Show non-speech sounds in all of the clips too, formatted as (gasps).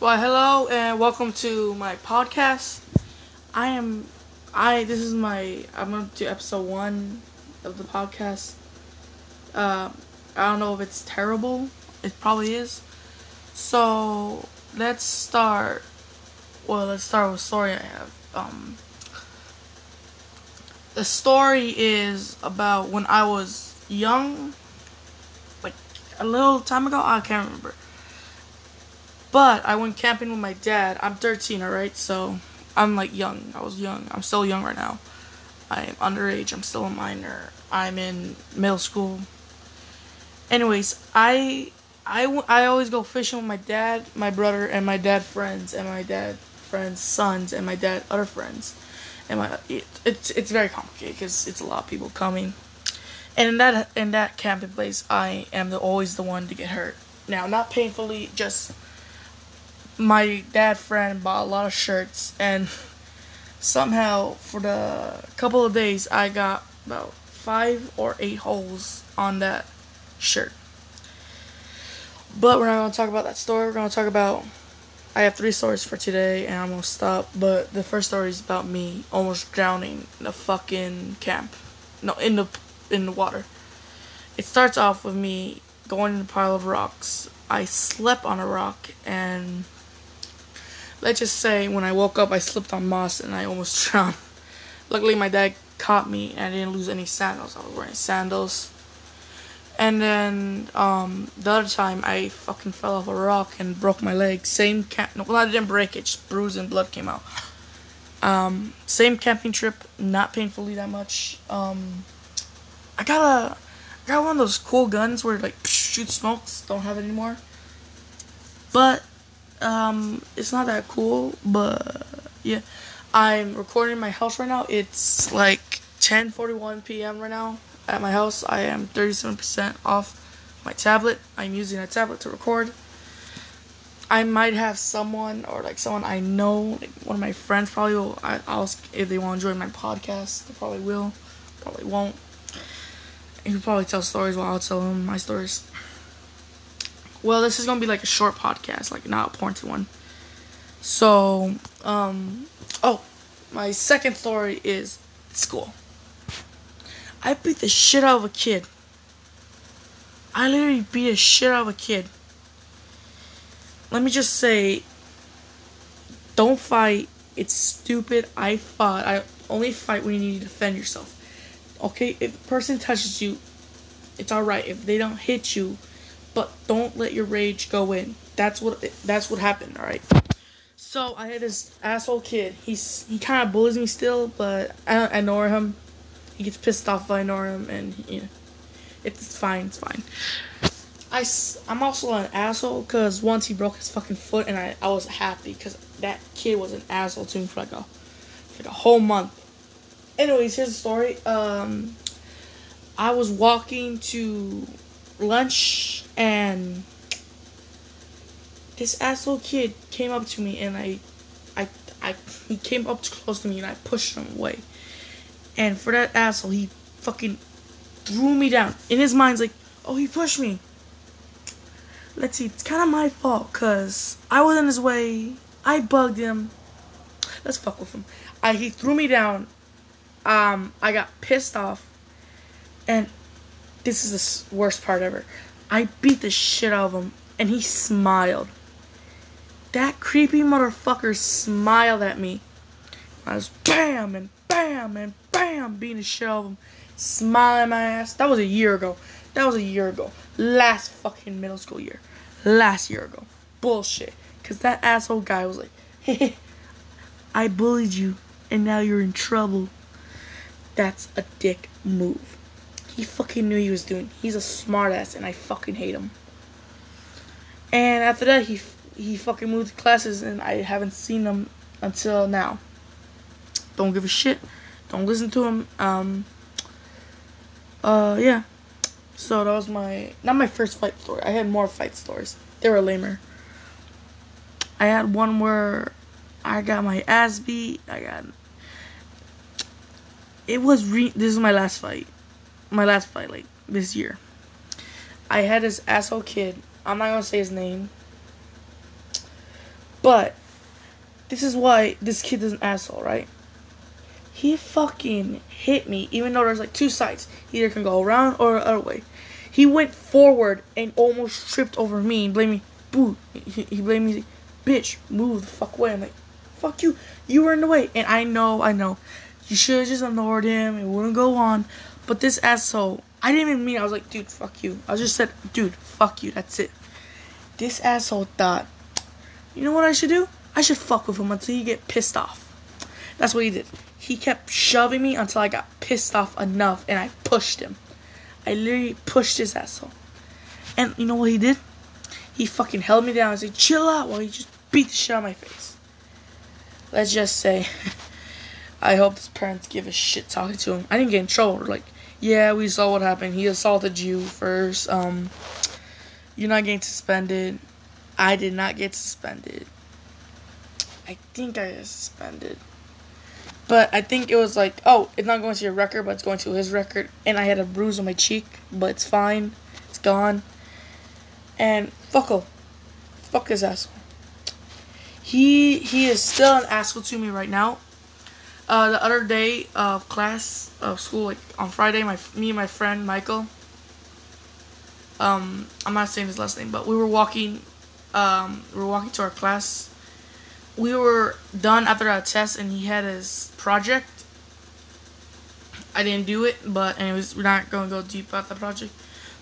Well, hello and welcome to my podcast. I am, I. This is my. I'm to do episode one of the podcast. Uh, I don't know if it's terrible. It probably is. So let's start. Well, let's start with story I have. Um, the story is about when I was young, like a little time ago. I can't remember. But I went camping with my dad. I'm 13, alright? So I'm like young. I was young. I'm still young right now. I'm underage. I'm still a minor. I'm in middle school. Anyways, I I, I always go fishing with my dad, my brother, and my dad friends, and my dad friends' sons, and my dad other friends. And my it, it's it's very complicated because it's a lot of people coming. And in that in that camping place, I am the, always the one to get hurt. Now, not painfully, just my dad friend bought a lot of shirts and somehow for the couple of days I got about five or eight holes on that shirt. But we're not gonna talk about that story. We're gonna talk about I have three stories for today and I'm gonna stop. But the first story is about me almost drowning in the fucking camp. No, in the in the water. It starts off with me going in a pile of rocks. I slept on a rock and let's just say when I woke up, I slipped on moss and I almost (laughs) drowned. Luckily, my dad caught me and I didn't lose any sandals. I was wearing sandals. And then um, the other time, I fucking fell off a rock and broke my leg. Same camp. No, well, I didn't break it. Just bruise and blood came out. Um, same camping trip. Not painfully that much. Um, I got a, I got one of those cool guns where like shoot smokes. Don't have it anymore. But um, it's not that cool, but yeah. I'm recording in my house right now. It's like 10:41 p.m. right now at my house. I am 37% off my tablet. I'm using a tablet to record. I might have someone or like someone I know, like one of my friends probably will ask if they want to join my podcast. They probably will, probably won't. And he'll probably tell stories while I'll tell him my stories. Well, this is gonna be like a short podcast, like not a pointed one. So, um, oh, my second story is school. I beat the shit out of a kid. I literally beat the shit out of a kid. Let me just say, don't fight. It's stupid. I fought. I only fight when you need to defend yourself. Okay, if a person touches you, it's alright. If they don't hit you, but don't let your rage go in. That's what that's what happened. All right. So I had this asshole kid. He's he kind of bullies me still, but I don't ignore him. He gets pissed off if I ignore him, and you know, it's fine. It's fine. I I'm also an asshole because once he broke his fucking foot, and I I was happy because that kid was an asshole to me for like a for like a whole month. Anyways, here's the story. Um, I was walking to lunch and this asshole kid came up to me and I, I, I, he came up close to me and I pushed him away. And for that asshole, he fucking threw me down. In his mind's like, oh, he pushed me. Let's see, it's kind of my fault because I was in his way. I bugged him. Let's fuck with him. I he threw me down. Um, I got pissed off, and this is the worst part ever. I beat the shit out of him, and he smiled. That creepy motherfucker smiled at me. I was bam and bam and bam beating the shit out of him, smiling my ass. That was a year ago. That was a year ago. Last fucking middle school year. Last year ago. Bullshit. Cause that asshole guy was like, hey, (laughs) I bullied you, and now you're in trouble. That's a dick move. He fucking knew he was doing. He's a smartass, and I fucking hate him. And after that, he he fucking moved classes, and I haven't seen him until now. Don't give a shit. Don't listen to him. Um. Uh, yeah. So that was my not my first fight story. I had more fight stories. They were lamer. I had one where I got my ass beat. I got. It was re. This is my last fight my last fight, like this year. I had this asshole kid. I'm not gonna say his name. But this is why this kid is an asshole, right? He fucking hit me, even though there's like two sides. He either can go around or the other way. He went forward and almost tripped over me and blamed me. Boo. He, he blamed me. Bitch, move the fuck away. I'm like, fuck you. You were in the way. And I know, I know. You should have just ignored him. It wouldn't go on. But this asshole, I didn't even mean. I was like, dude, fuck you. I just said, dude, fuck you. That's it. This asshole thought, you know what I should do? I should fuck with him until he get pissed off. That's what he did. He kept shoving me until I got pissed off enough, and I pushed him. I literally pushed his asshole. And you know what he did? He fucking held me down and said, chill out, while he just beat the shit out of my face. Let's just say, (laughs) I hope his parents give a shit talking to him. I didn't get in trouble. Like, yeah, we saw what happened. He assaulted you first. Um, you're not getting suspended. I did not get suspended. I think I got suspended. But I think it was like, oh, it's not going to your record, but it's going to his record. And I had a bruise on my cheek, but it's fine. It's gone. And fuck him. Fuck his asshole. He he is still an asshole to me right now. Uh, the other day of class of school, like on Friday, my me and my friend Michael. Um, I'm not saying his last name, but we were walking. Um, we were walking to our class. We were done after our test, and he had his project. I didn't do it, but anyways, we're not gonna go deep about the project.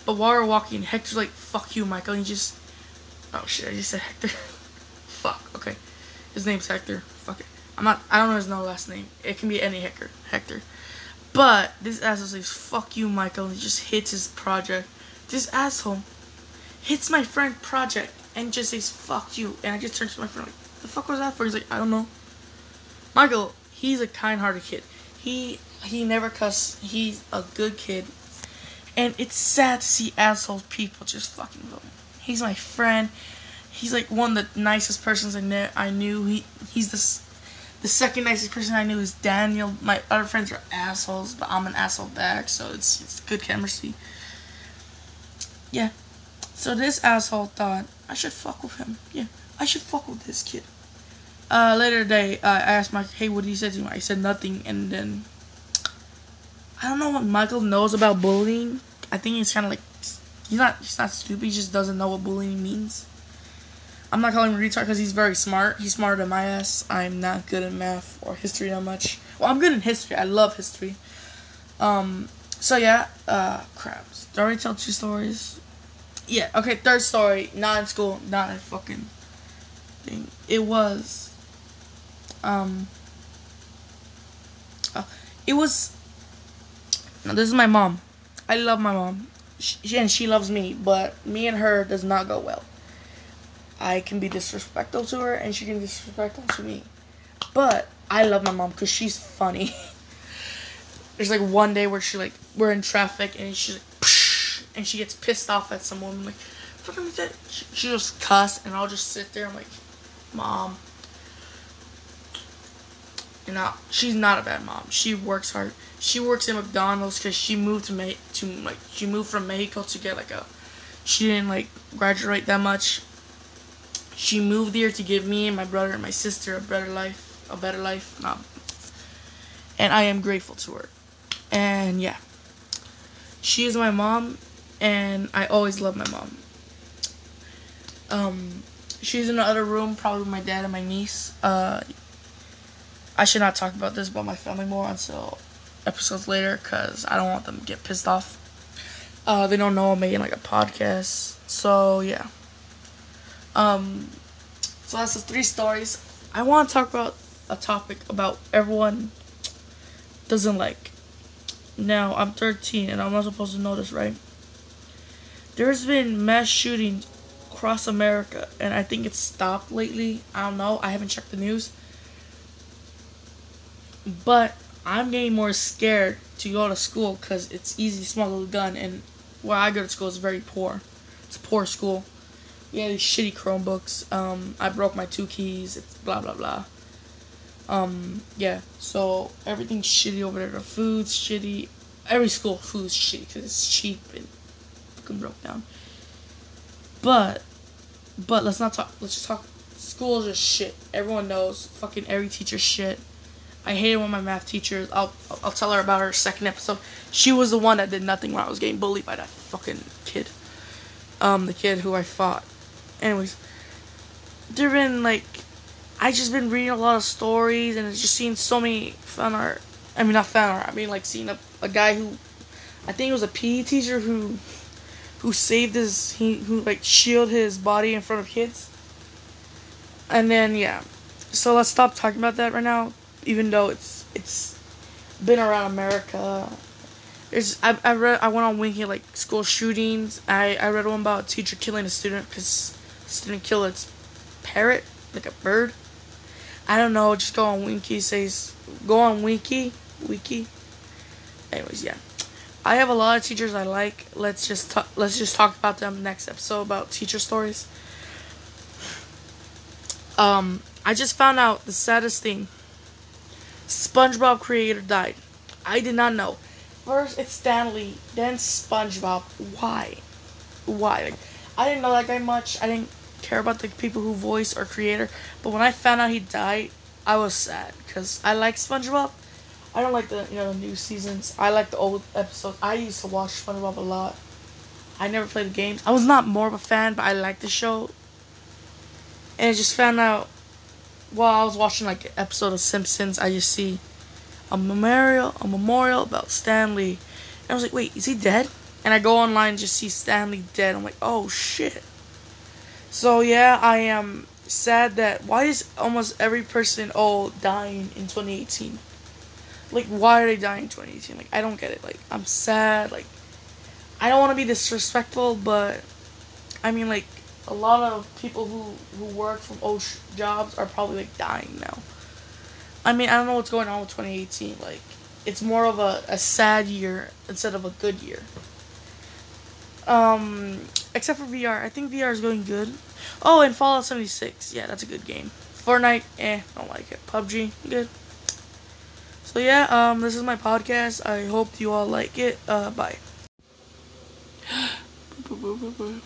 But while we're walking, Hector's like, "Fuck you, Michael," and he just, oh shit, I just said Hector. (laughs) Fuck. Okay, his name's Hector. Fuck it. I'm not. I don't know his no last name. It can be any Hector. Hector. But this asshole says, "Fuck you, Michael," he just hits his project. This asshole hits my friend project and just says, "Fuck you," and I just turn to my friend like, "The fuck was that for?" He's like, "I don't know." Michael, he's a kind-hearted kid. He he never cuss. He's a good kid, and it's sad to see asshole people just fucking vote. He's my friend. He's like one of the nicest persons I knew. I knew. He he's the the second nicest person I knew is Daniel. My other friends are assholes, but I'm an asshole back, so it's it's good chemistry. Yeah. So this asshole thought I should fuck with him. Yeah, I should fuck with this kid. Uh, later today, uh, I asked Mike, "Hey, what did he say to me?" I said nothing, and then I don't know what Michael knows about bullying. I think he's kind of like he's not he's not stupid. He just doesn't know what bullying means. I'm not calling him retard because he's very smart. He's smarter than my ass. I'm not good at math or history that much. Well, I'm good in history. I love history. Um. So yeah. Uh. Crabs. Did I already tell two stories? Yeah. Okay. Third story. Not in school. Not a fucking thing. It was. Um. Uh, it was. No, this is my mom. I love my mom. She, and she loves me, but me and her does not go well. I can be disrespectful to her and she can be disrespectful to me. But I love my mom because she's funny. (laughs) There's like one day where she like we're in traffic and she's like and she gets pissed off at some woman like fucking that she, just cuss and I'll just sit there I'm like mom you know she's not a bad mom she works hard she works at McDonald's because she moved to Me- to like she moved from Mexico to get like a she didn't like graduate that much she moved here to give me and my brother and my sister a better life, a better life. Um, and I am grateful to her. And yeah, she is my mom, and I always love my mom. Um, she's in the other room, probably with my dad and my niece. Uh, I should not talk about this about my family more until episodes later, cause I don't want them to get pissed off. Uh, they don't know I'm making like a podcast, so yeah. Um, so that's the three stories. I want to talk about a topic about everyone doesn't like. Now I'm 13 and I'm not supposed to know this, right? There's been mass shootings across America, and I think it's stopped lately. I don't know. I haven't checked the news, but I'm getting more scared to go to school because it's easy to smuggle a gun, and where I go to school is very poor. It's a poor school yeah, these shitty Chromebooks. Um, I broke my two keys. It's blah blah blah. Um, yeah. So everything's shitty over there. The food's shitty. Every school food's shitty because it's cheap and fucking broke down. But, but let's not talk. Let's just talk School's just shit. Everyone knows. Fucking every teacher shit. I hated one of my math teachers. I'll I'll tell her about her second episode. She was the one that did nothing when I was getting bullied by that fucking kid. Um, the kid who I fought. Anyways, there been like, I just been reading a lot of stories and just seeing so many fan art. I mean, not fan art. I mean, like seeing a a guy who, I think it was a PE teacher who, who saved his he who like shielded his body in front of kids. And then yeah, so let's stop talking about that right now. Even though it's it's been around America. There's I, I read I went on Winky like school shootings. I I read one about a teacher killing a student because student kill its parrot like a bird. I don't know. Just go on Winky. Says go on Winky Wiki. Anyways, yeah. I have a lot of teachers I like. Let's just talk, let's just talk about them next episode about teacher stories. Um, I just found out the saddest thing. SpongeBob creator died. I did not know. First it's Stan Lee, then SpongeBob. Why? Why? Like, I didn't know that guy much. I didn't care about the people who voice or creator. But when I found out he died, I was sad because I like SpongeBob. I don't like the you know the new seasons. I like the old episodes. I used to watch SpongeBob a lot. I never played the games. I was not more of a fan, but I liked the show. And I just found out while I was watching like an episode of Simpsons, I just see a memorial a memorial about Stan Lee. And I was like, wait, is he dead? And I go online and just see Stan Lee dead. I'm like, oh shit. So yeah, I am sad that why is almost every person old dying in 2018? Like, why are they dying in 2018? Like, I don't get it. Like, I'm sad. Like, I don't want to be disrespectful, but I mean, like, a lot of people who who work from old sh- jobs are probably like dying now. I mean, I don't know what's going on with 2018. Like, it's more of a, a sad year instead of a good year. Um, except for VR, I think VR is going good. Oh, and Fallout 76, yeah, that's a good game. Fortnite, eh, don't like it. PUBG, good. So yeah, um, this is my podcast. I hope you all like it. Uh, bye. (gasps)